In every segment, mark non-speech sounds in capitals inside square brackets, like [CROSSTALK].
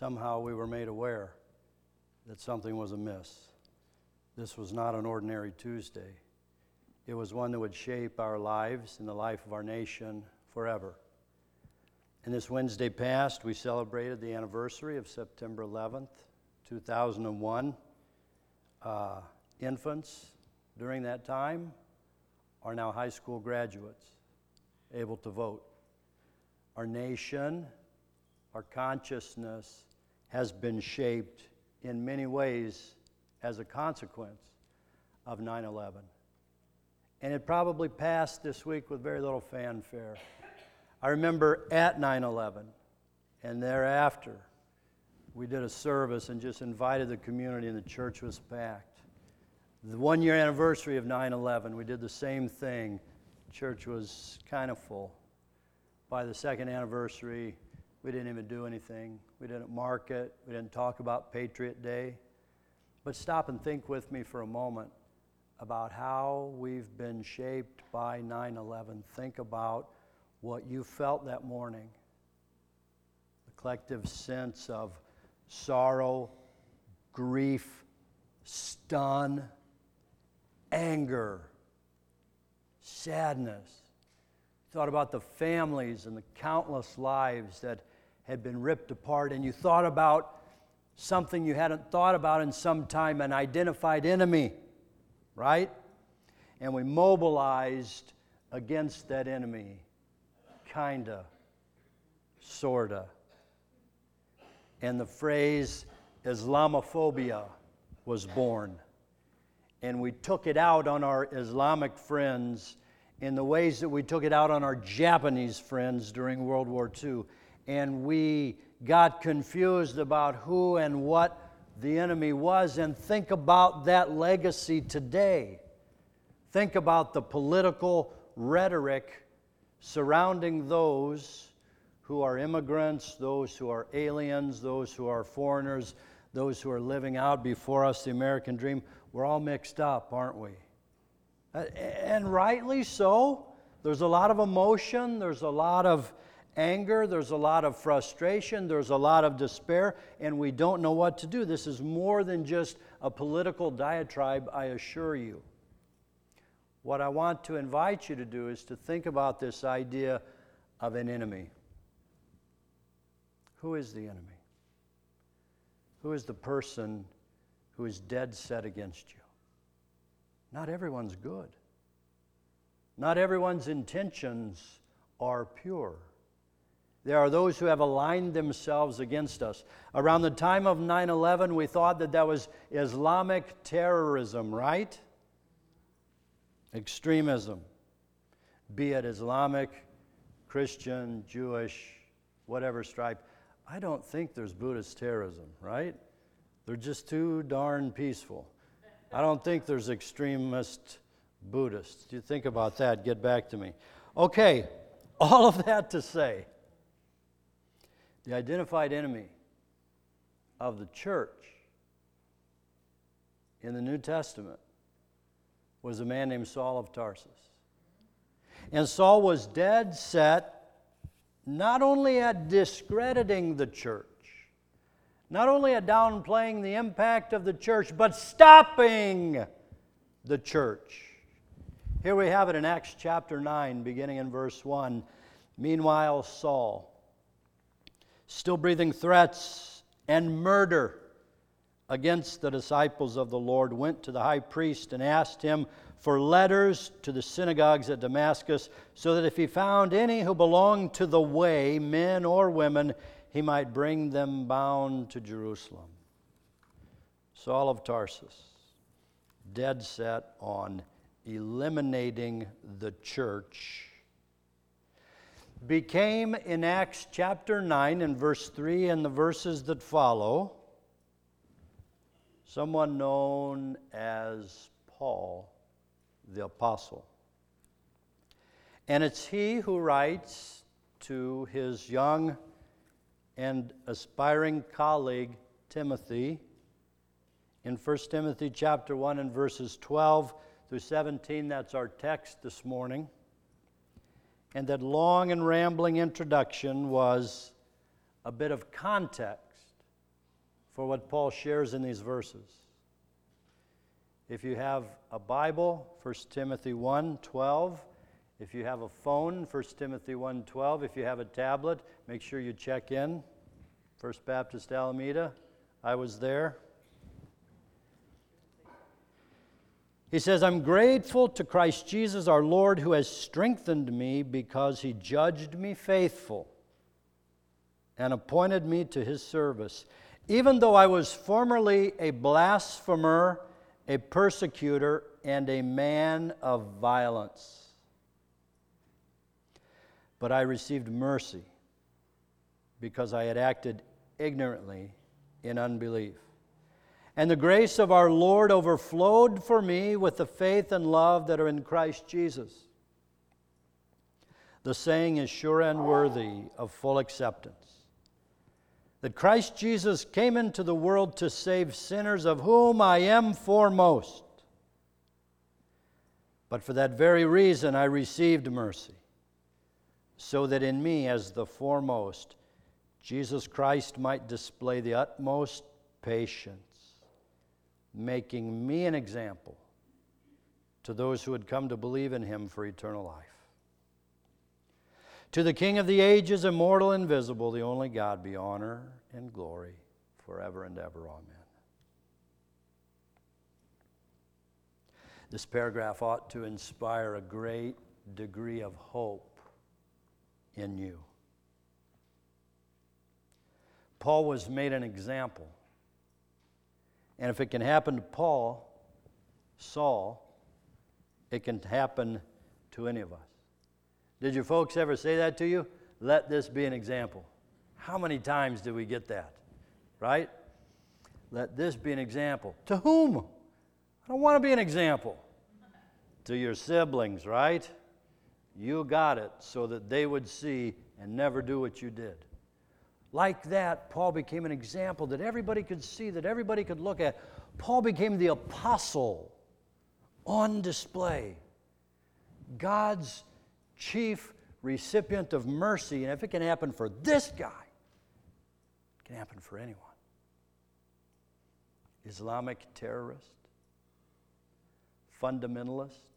somehow we were made aware that something was amiss. This was not an ordinary Tuesday. It was one that would shape our lives and the life of our nation forever. And this Wednesday past, we celebrated the anniversary of September 11th, 2001. Uh, infants during that time are now high school graduates, able to vote. Our nation, our consciousness has been shaped in many ways as a consequence of 9 11. And it probably passed this week with very little fanfare. I remember at 9 11 and thereafter, we did a service and just invited the community, and the church was packed. The one year anniversary of 9 11, we did the same thing. Church was kind of full. By the second anniversary, we didn't even do anything. We didn't mark it. We didn't talk about Patriot Day. But stop and think with me for a moment about how we've been shaped by 9 11. Think about what you felt that morning the collective sense of sorrow, grief, stun, anger, sadness. thought about the families and the countless lives that had been ripped apart, and you thought about something you hadn't thought about in some time an identified enemy, right? And we mobilized against that enemy, kinda, sorta. And the phrase Islamophobia was born. And we took it out on our Islamic friends in the ways that we took it out on our Japanese friends during World War II. And we got confused about who and what the enemy was, and think about that legacy today. Think about the political rhetoric surrounding those who are immigrants, those who are aliens, those who are foreigners, those who are living out before us the American dream. We're all mixed up, aren't we? Uh, and rightly so. There's a lot of emotion, there's a lot of anger, there's a lot of frustration, there's a lot of despair, and we don't know what to do. This is more than just a political diatribe, I assure you. What I want to invite you to do is to think about this idea of an enemy. Who is the enemy? Who is the person who is dead set against you? Not everyone's good. Not everyone's intentions are pure. There are those who have aligned themselves against us. Around the time of 9 11, we thought that that was Islamic terrorism, right? Extremism. Be it Islamic, Christian, Jewish, whatever stripe. I don't think there's Buddhist terrorism, right? They're just too darn peaceful. I don't think there's extremist Buddhists. You think about that? Get back to me. Okay, [LAUGHS] all of that to say the identified enemy of the church in the New Testament was a man named Saul of Tarsus. And Saul was dead set not only at discrediting the church, not only at downplaying the impact of the church, but stopping the church. Here we have it in Acts chapter 9, beginning in verse 1. Meanwhile, Saul, still breathing threats and murder against the disciples of the Lord, went to the high priest and asked him for letters to the synagogues at Damascus, so that if he found any who belonged to the way, men or women, he might bring them bound to Jerusalem. Saul of Tarsus, dead set on eliminating the church became in Acts chapter 9 and verse 3 and the verses that follow someone known as Paul the Apostle. And it's he who writes to his young and aspiring colleague Timothy in 1 Timothy chapter 1 and verses 12 through 17 that's our text this morning and that long and rambling introduction was a bit of context for what Paul shares in these verses. If you have a Bible, 1 Timothy 1 12. If you have a phone, 1 Timothy 1 12. If you have a tablet, make sure you check in. First Baptist Alameda. I was there. He says, I'm grateful to Christ Jesus our Lord who has strengthened me because he judged me faithful and appointed me to his service. Even though I was formerly a blasphemer, a persecutor, and a man of violence. But I received mercy because I had acted ignorantly in unbelief. And the grace of our Lord overflowed for me with the faith and love that are in Christ Jesus. The saying is sure and worthy of full acceptance that Christ Jesus came into the world to save sinners, of whom I am foremost. But for that very reason I received mercy, so that in me, as the foremost, Jesus Christ might display the utmost patience, making me an example to those who had come to believe in him for eternal life. To the King of the ages, immortal, invisible, the only God, be honor and glory forever and ever. Amen. This paragraph ought to inspire a great degree of hope in you. Paul was made an example. And if it can happen to Paul, Saul, it can happen to any of us. Did your folks ever say that to you? Let this be an example. How many times do we get that? Right? Let this be an example. To whom? I don't want to be an example. To your siblings, right? You got it so that they would see and never do what you did. Like that, Paul became an example that everybody could see, that everybody could look at. Paul became the apostle on display. God's chief recipient of mercy. And if it can happen for this guy, it can happen for anyone. Islamic terrorist, fundamentalist,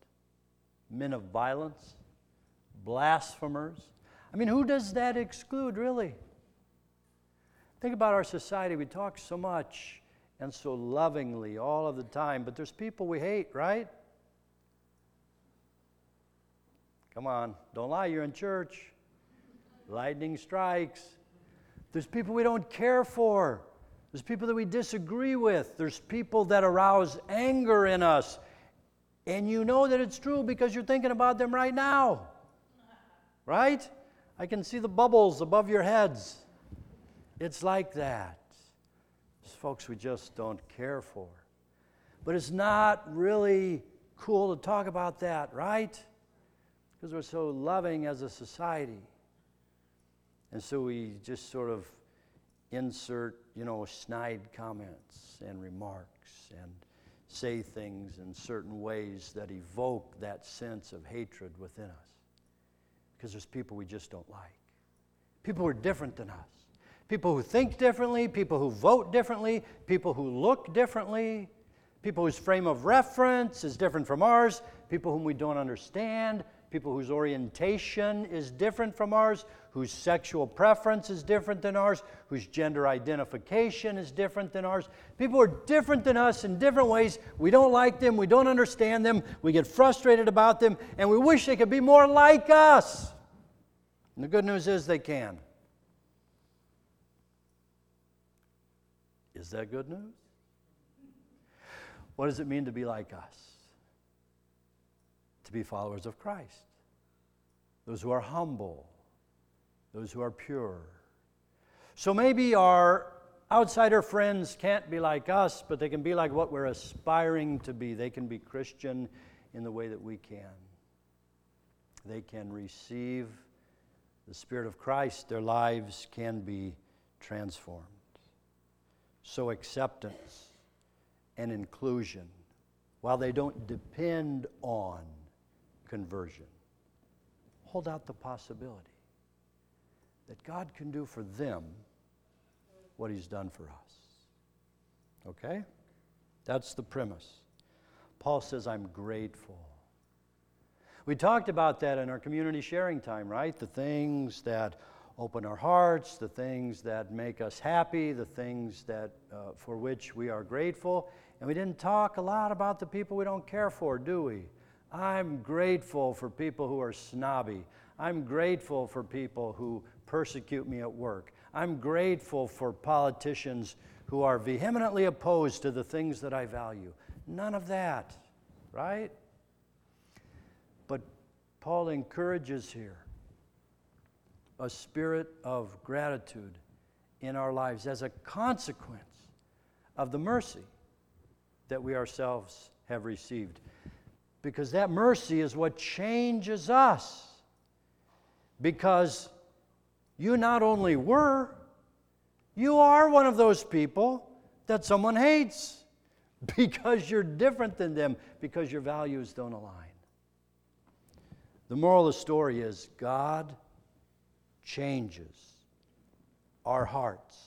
men of violence, blasphemers. I mean, who does that exclude, really? Think about our society. We talk so much and so lovingly all of the time, but there's people we hate, right? Come on, don't lie, you're in church. Lightning strikes. There's people we don't care for. There's people that we disagree with. There's people that arouse anger in us. And you know that it's true because you're thinking about them right now. Right? I can see the bubbles above your heads. It's like that. There's folks we just don't care for. But it's not really cool to talk about that, right? because we're so loving as a society. And so we just sort of insert, you know, snide comments and remarks and say things in certain ways that evoke that sense of hatred within us. Because there's people we just don't like. People who are different than us. People who think differently, people who vote differently, people who look differently, people whose frame of reference is different from ours, people whom we don't understand, people whose orientation is different from ours, whose sexual preference is different than ours, whose gender identification is different than ours. People are different than us in different ways. We don't like them, we don't understand them, we get frustrated about them, and we wish they could be more like us. And the good news is they can. Is that good news? What does it mean to be like us? To be followers of Christ. Those who are humble, those who are pure. So maybe our outsider friends can't be like us, but they can be like what we're aspiring to be. They can be Christian in the way that we can. They can receive the Spirit of Christ, their lives can be transformed. So, acceptance and inclusion, while they don't depend on conversion. Hold out the possibility that God can do for them what He's done for us. Okay? That's the premise. Paul says, I'm grateful. We talked about that in our community sharing time, right? The things that open our hearts, the things that make us happy, the things that, uh, for which we are grateful. And we didn't talk a lot about the people we don't care for, do we? I'm grateful for people who are snobby. I'm grateful for people who persecute me at work. I'm grateful for politicians who are vehemently opposed to the things that I value. None of that, right? But Paul encourages here a spirit of gratitude in our lives as a consequence of the mercy that we ourselves have received. Because that mercy is what changes us. Because you not only were, you are one of those people that someone hates [LAUGHS] because you're different than them, because your values don't align. The moral of the story is God changes our hearts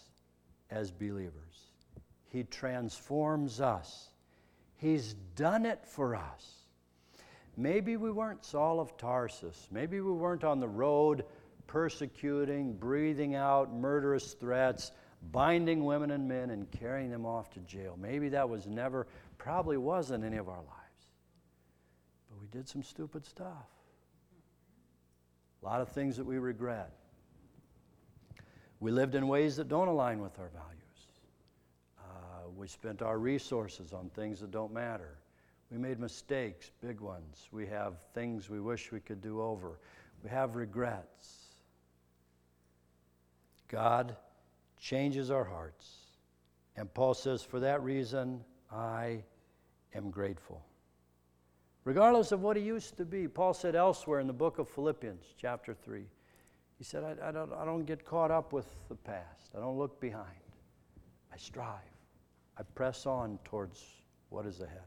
as believers. He transforms us. He's done it for us. Maybe we weren't Saul of Tarsus. Maybe we weren't on the road persecuting, breathing out murderous threats, binding women and men, and carrying them off to jail. Maybe that was never, probably wasn't any of our lives. But we did some stupid stuff. A lot of things that we regret. We lived in ways that don't align with our values. Uh, we spent our resources on things that don't matter. We made mistakes, big ones. We have things we wish we could do over. We have regrets. God changes our hearts. And Paul says, For that reason, I am grateful. Regardless of what he used to be, Paul said elsewhere in the book of Philippians, chapter 3, he said, I, I, don't, I don't get caught up with the past. I don't look behind. I strive. I press on towards what is ahead.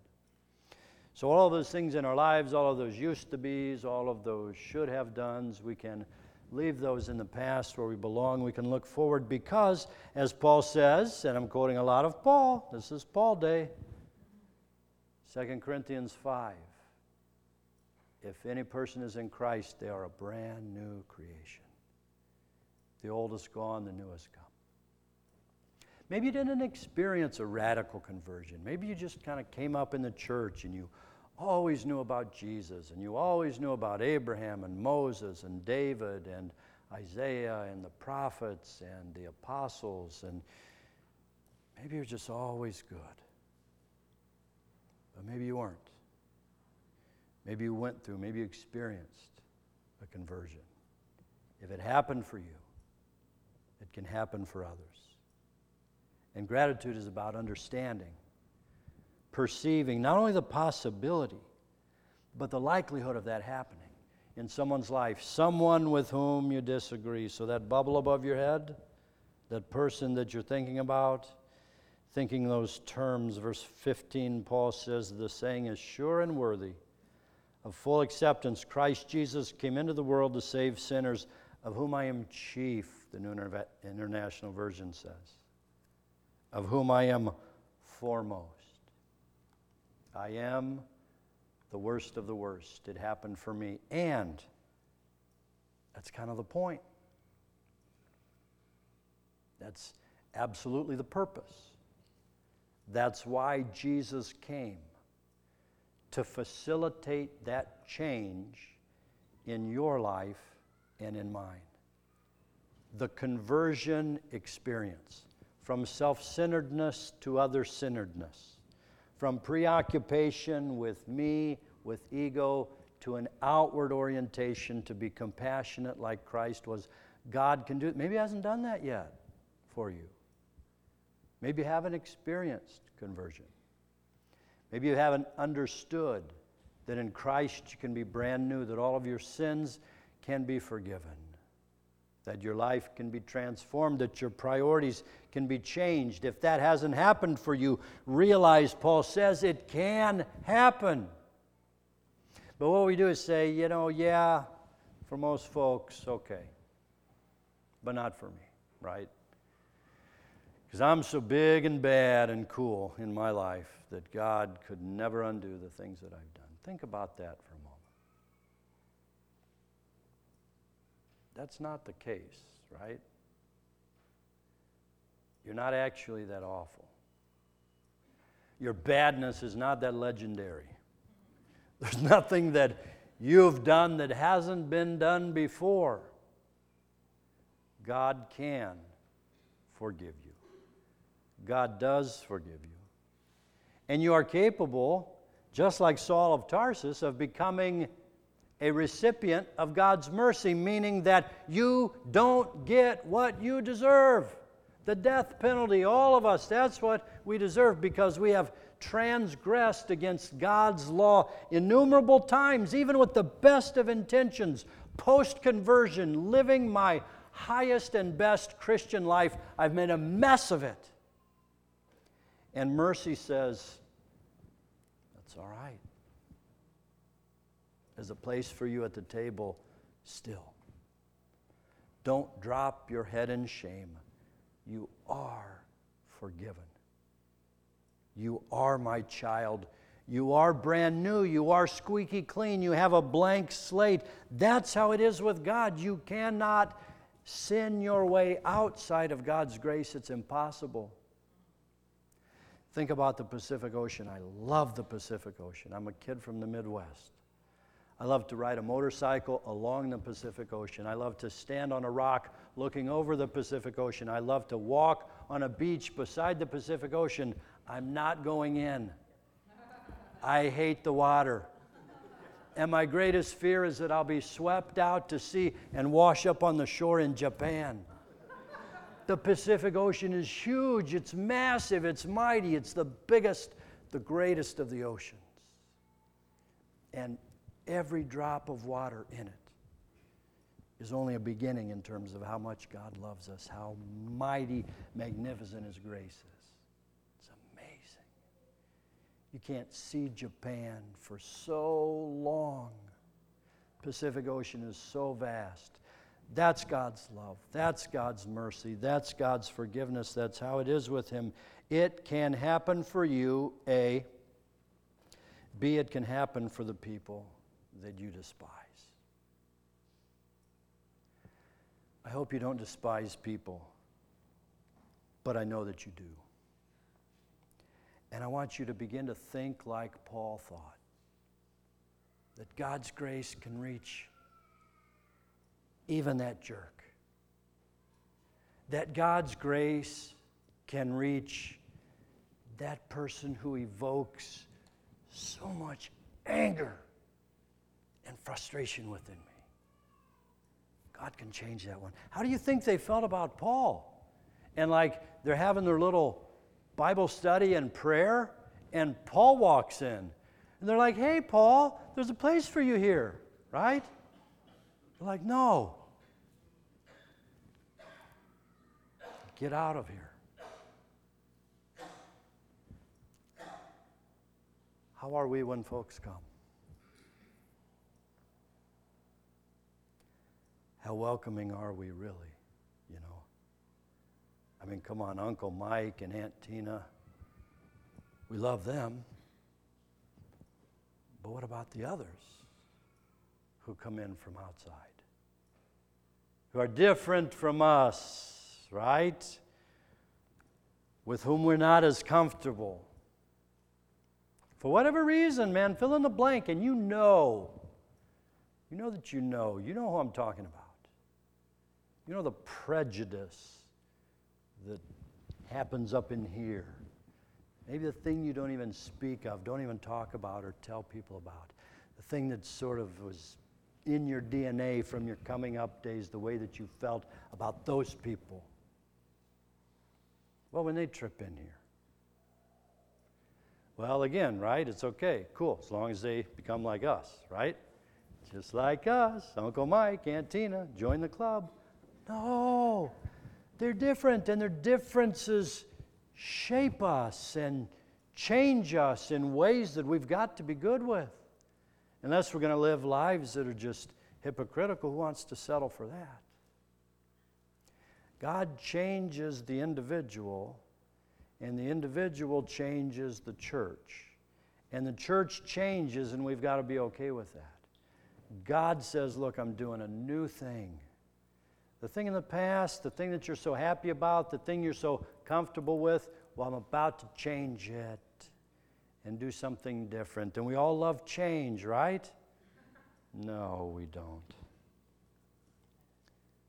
So, all of those things in our lives, all of those used to be's, all of those should have done's, we can leave those in the past where we belong. We can look forward because, as Paul says, and I'm quoting a lot of Paul, this is Paul Day, 2 Corinthians 5. If any person is in Christ, they are a brand new creation. The old is gone, the new has come. Maybe you didn't experience a radical conversion. Maybe you just kind of came up in the church and you always knew about Jesus and you always knew about Abraham and Moses and David and Isaiah and the prophets and the apostles and maybe you're just always good. But maybe you weren't. Maybe you went through, maybe you experienced a conversion. If it happened for you, it can happen for others. And gratitude is about understanding, perceiving not only the possibility, but the likelihood of that happening in someone's life, someone with whom you disagree. So, that bubble above your head, that person that you're thinking about, thinking those terms, verse 15, Paul says, The saying is sure and worthy of full acceptance. Christ Jesus came into the world to save sinners, of whom I am chief the New International Version says, of whom I am foremost. I am the worst of the worst. It happened for me. And that's kind of the point. That's absolutely the purpose. That's why Jesus came to facilitate that change in your life and in mine the conversion experience from self centeredness to other centeredness, from preoccupation with me, with ego, to an outward orientation to be compassionate like Christ was. God can do it. Maybe He hasn't done that yet for you. Maybe you haven't experienced conversion. Maybe you haven't understood that in Christ you can be brand new, that all of your sins can be forgiven that your life can be transformed, that your priorities can be changed. If that hasn't happened for you, realize Paul says it can happen. But what we do is say, you know, yeah, for most folks, okay, but not for me, right? Because I'm so big and bad and cool in my life that God could never undo the things that I've done. Think about that for a moment. That's not the case, right? You're not actually that awful. Your badness is not that legendary. There's nothing that you've done that hasn't been done before. God can forgive you. God does forgive you. And you are capable, just like Saul of Tarsus, of becoming a recipient of God's mercy, meaning that you don't get what you deserve. The death penalty, all of us, that's what we deserve because we have transgressed against God's law innumerable times, even with the best of intentions, post conversion, living my highest and best Christian life. I've made a mess of it. And mercy says, That's all right. There's a place for you at the table still. Don't drop your head in shame. You are forgiven. You are my child. You are brand new. You are squeaky clean. You have a blank slate. That's how it is with God. You cannot sin your way outside of God's grace. It's impossible. Think about the Pacific Ocean. I love the Pacific Ocean. I'm a kid from the Midwest. I love to ride a motorcycle along the Pacific Ocean. I love to stand on a rock looking over the Pacific Ocean. I love to walk on a beach beside the Pacific Ocean. I'm not going in. I hate the water. And my greatest fear is that I'll be swept out to sea and wash up on the shore in Japan. The Pacific Ocean is huge, it's massive, it's mighty, it's the biggest, the greatest of the oceans. And every drop of water in it is only a beginning in terms of how much God loves us, how mighty, magnificent His grace is. It's amazing. You can't see Japan for so long. Pacific Ocean is so vast. That's God's love. That's God's mercy. That's God's forgiveness. That's how it is with Him. It can happen for you, A. B, it can happen for the people that you despise. I hope you don't despise people, but I know that you do. And I want you to begin to think like Paul thought that God's grace can reach even that jerk. That God's grace can reach that person who evokes so much anger and frustration within me. God can change that one. How do you think they felt about Paul? And like they're having their little Bible study and prayer, and Paul walks in. And they're like, hey, Paul, there's a place for you here, right? They're like, no, Get out of here. How are we when folks come? How welcoming are we really? You know? I mean, come on, Uncle Mike and Aunt Tina. We love them. But what about the others who come in from outside? Who are different from us? right? With whom we're not as comfortable. For whatever reason, man, fill in the blank, and you know. You know that you know. You know who I'm talking about. You know the prejudice that happens up in here. Maybe the thing you don't even speak of, don't even talk about or tell people about. The thing that sort of was in your DNA from your coming up days, the way that you felt about those people. Well, when they trip in here. Well, again, right? It's okay, cool, as long as they become like us, right? Just like us, Uncle Mike, Aunt Tina, join the club. No, they're different, and their differences shape us and change us in ways that we've got to be good with. Unless we're going to live lives that are just hypocritical, who wants to settle for that? God changes the individual, and the individual changes the church. And the church changes, and we've got to be okay with that. God says, Look, I'm doing a new thing. The thing in the past, the thing that you're so happy about, the thing you're so comfortable with, well, I'm about to change it and do something different. And we all love change, right? No, we don't.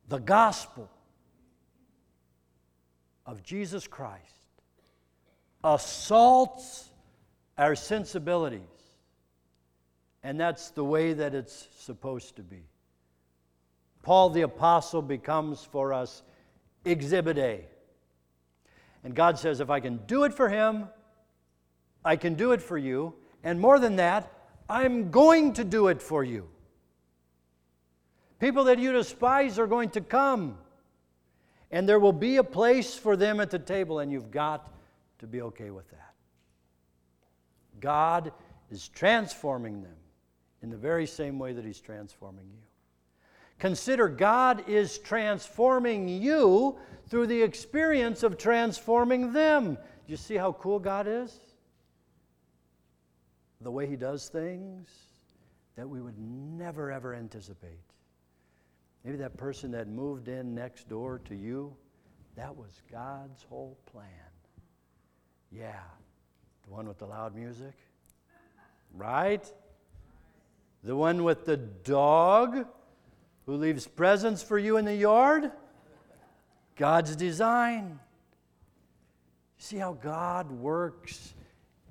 The gospel of Jesus Christ assaults our sensibilities. And that's the way that it's supposed to be. Paul the Apostle becomes for us exhibit A. And God says, if I can do it for him, I can do it for you. And more than that, I'm going to do it for you. People that you despise are going to come. And there will be a place for them at the table, and you've got to be okay with that. God is transforming them in the very same way that He's transforming you. Consider God is transforming you through the experience of transforming them. Do you see how cool God is? The way He does things that we would never ever anticipate. Maybe that person that moved in next door to you, that was God's whole plan. Yeah, the one with the loud music, right? The one with the dog who leaves presents for you in the yard? God's design. See how God works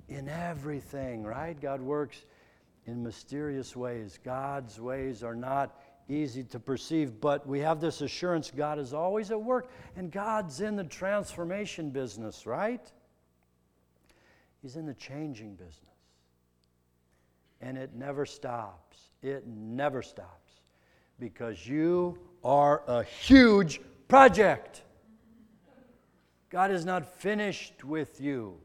in everything, right? God works in mysterious ways. God's ways are not easy to perceive, but we have this assurance God is always at work, and God's in the transformation business, right? He's in the changing business. And it never stops. It never stops because you are a huge project. God is not finished with you.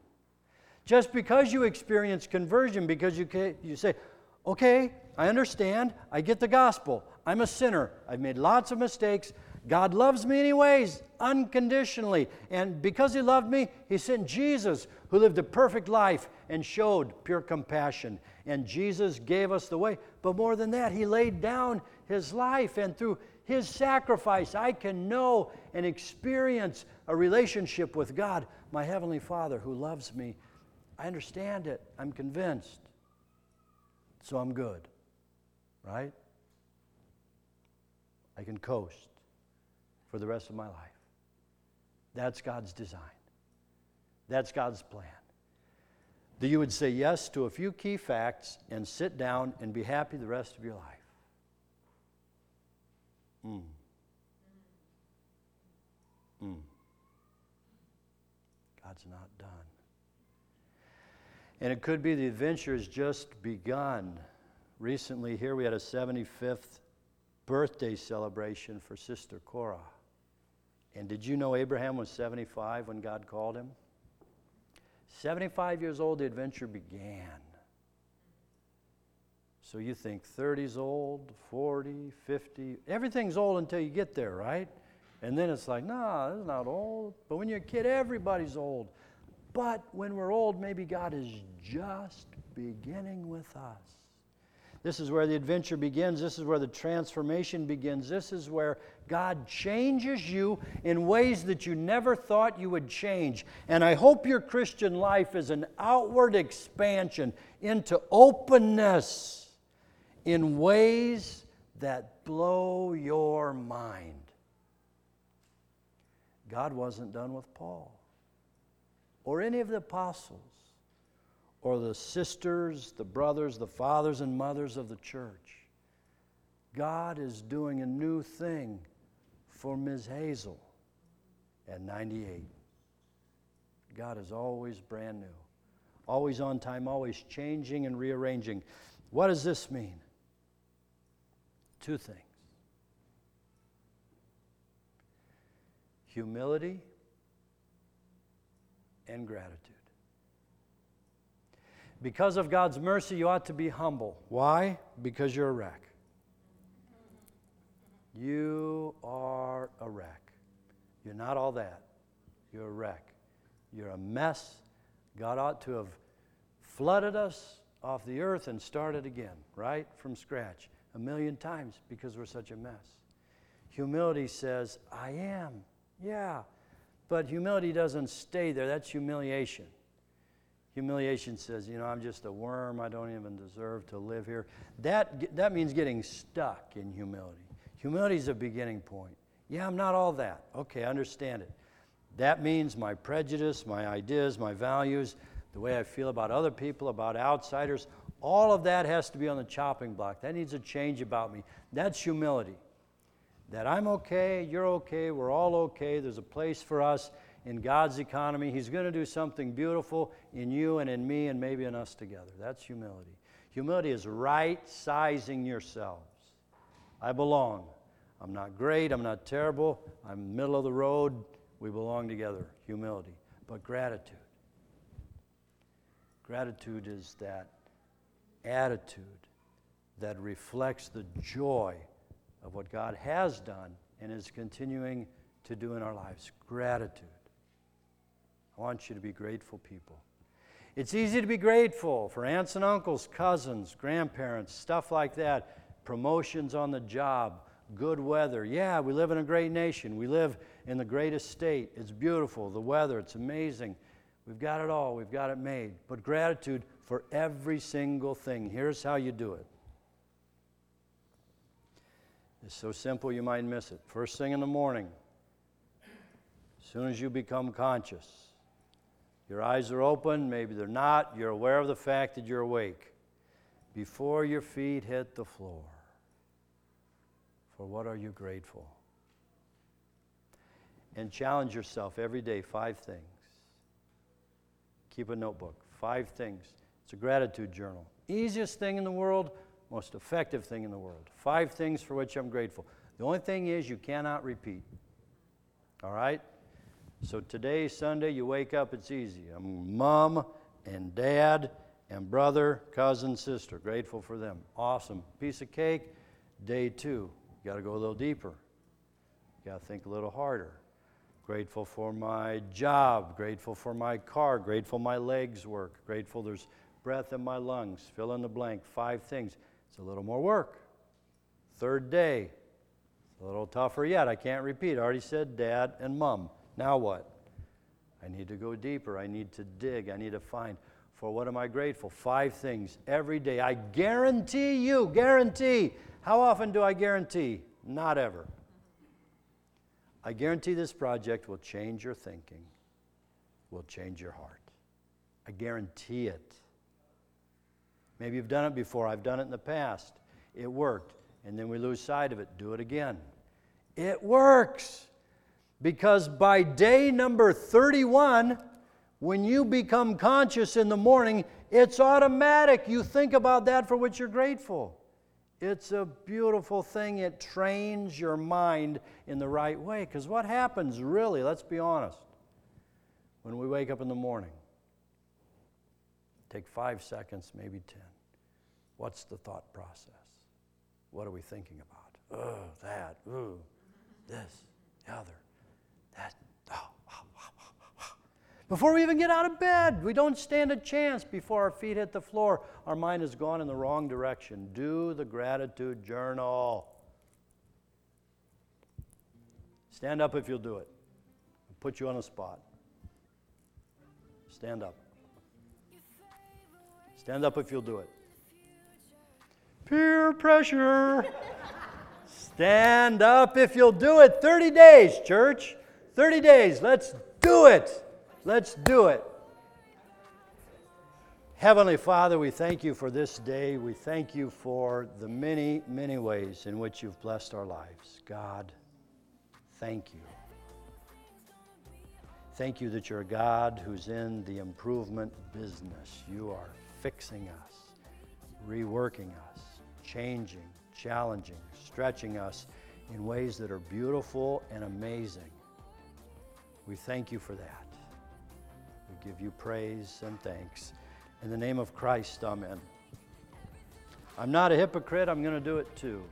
Just because you experience conversion, because you, you say, okay, I understand, I get the gospel, I'm a sinner, I've made lots of mistakes, God loves me anyways, unconditionally. And because He loved me, He sent Jesus, who lived a perfect life and showed pure compassion. And Jesus gave us the way. But more than that, He laid down His life. And through His sacrifice, I can know and experience a relationship with God, my Heavenly Father, who loves me. I understand it. I'm convinced. So I'm good. Right? I can coast for the rest of my life. That's God's design. That's God's plan. That you would say yes to a few key facts and sit down and be happy the rest of your life. Mm. Mm. God's not done. And it could be the adventure has just begun. Recently, here we had a 75th birthday celebration for Sister Cora. And did you know Abraham was 75 when God called him? 75 years old, the adventure began. So you think 30's old, 40, 50, everything's old until you get there, right? And then it's like, nah, is not old. But when you're a kid, everybody's old. But when we're old, maybe God is just beginning with us. This is where the adventure begins. This is where the transformation begins. This is where God changes you in ways that you never thought you would change. And I hope your Christian life is an outward expansion into openness in ways that blow your mind. God wasn't done with Paul or any of the apostles or the sisters, the brothers, the fathers and mothers of the church. God is doing a new thing for Ms. Hazel at 98. God is always brand new, always on time, always changing and rearranging. What does this mean? Two things humility and gratitude. Because of God's mercy, you ought to be humble. Why? Because you're a wreck. You are a wreck. You're not all that. You're a wreck. You're a mess. God ought to have flooded us off the earth and started again, right? From scratch, a million times because we're such a mess. Humility says, I am. Yeah. But humility doesn't stay there. That's humiliation. Humiliation says, you know, I'm just a worm. I don't even deserve to live here. That, that means getting stuck in humility. Humility is a beginning point. Yeah, I'm not all that. Okay, understand it. That means my prejudice, my ideas, my values, the way I feel about other people, about outsiders, all of that has to be on the chopping block. That needs a change about me. That's humility. That I'm okay, you're okay, we're all okay, there's a place for us in God's economy. He's going to do something beautiful in you and in me and maybe in us together. That's humility. Humility is right sizing yourselves. I belong. I'm not great, I'm not terrible, I'm middle of the road. We belong together. Humility. But gratitude. Gratitude is that attitude that reflects the joy of what God has done and is continuing to do in our lives. Gratitude. I want you to be grateful people. It's easy to be grateful for aunts and uncles, cousins, grandparents, stuff like that, promotions on the job, good weather. Yeah, we live in a great nation. We live in the greatest state. It's beautiful, the weather, it's amazing. We've got it all, we've got it made. But gratitude for every single thing. Here's how you do it. It's so simple you might miss it. First thing in the morning, as soon as you become conscious, your eyes are open, maybe they're not, you're aware of the fact that you're awake. Before your feet hit the floor, for what are you grateful? And challenge yourself every day five things. Keep a notebook. Five things. It's a gratitude journal. Easiest thing in the world, most effective thing in the world. Five things for which I'm grateful. The only thing is, you cannot repeat. All right? So today, Sunday, you wake up, it's easy. I'm mom and dad and brother, cousin, sister. Grateful for them. Awesome. Piece of cake. Day two, you got to go a little deeper. You got to think a little harder grateful for my job, grateful for my car, grateful my legs work, grateful there's breath in my lungs. Fill in the blank. Five things. It's a little more work. Third day, a little tougher yet. I can't repeat. I already said dad and mom. Now what? I need to go deeper. I need to dig. I need to find. For what am I grateful? Five things every day. I guarantee you, guarantee. How often do I guarantee? Not ever. I guarantee this project will change your thinking, will change your heart. I guarantee it. Maybe you've done it before. I've done it in the past. It worked. And then we lose sight of it. Do it again. It works. Because by day number 31, when you become conscious in the morning, it's automatic. You think about that for which you're grateful. It's a beautiful thing. It trains your mind in the right way. Because what happens, really, let's be honest, when we wake up in the morning? Take five seconds, maybe 10. What's the thought process? What are we thinking about? Oh, that, ooh, this, the other, that, before we even get out of bed, we don't stand a chance before our feet hit the floor. Our mind has gone in the wrong direction. Do the gratitude journal. Stand up if you'll do it. I'll put you on a spot. Stand up. Stand up if you'll do it. Peer pressure. Stand up if you'll do it. 30 days, church. 30 days. Let's do it. Let's do it. Heavenly Father, we thank you for this day. We thank you for the many, many ways in which you've blessed our lives. God, thank you. Thank you that you're a God who's in the improvement business. You are fixing us, reworking us, changing, challenging, stretching us in ways that are beautiful and amazing. We thank you for that give you praise and thanks. In the name of Christ, amen. I'm not a hypocrite, I'm going to do it too.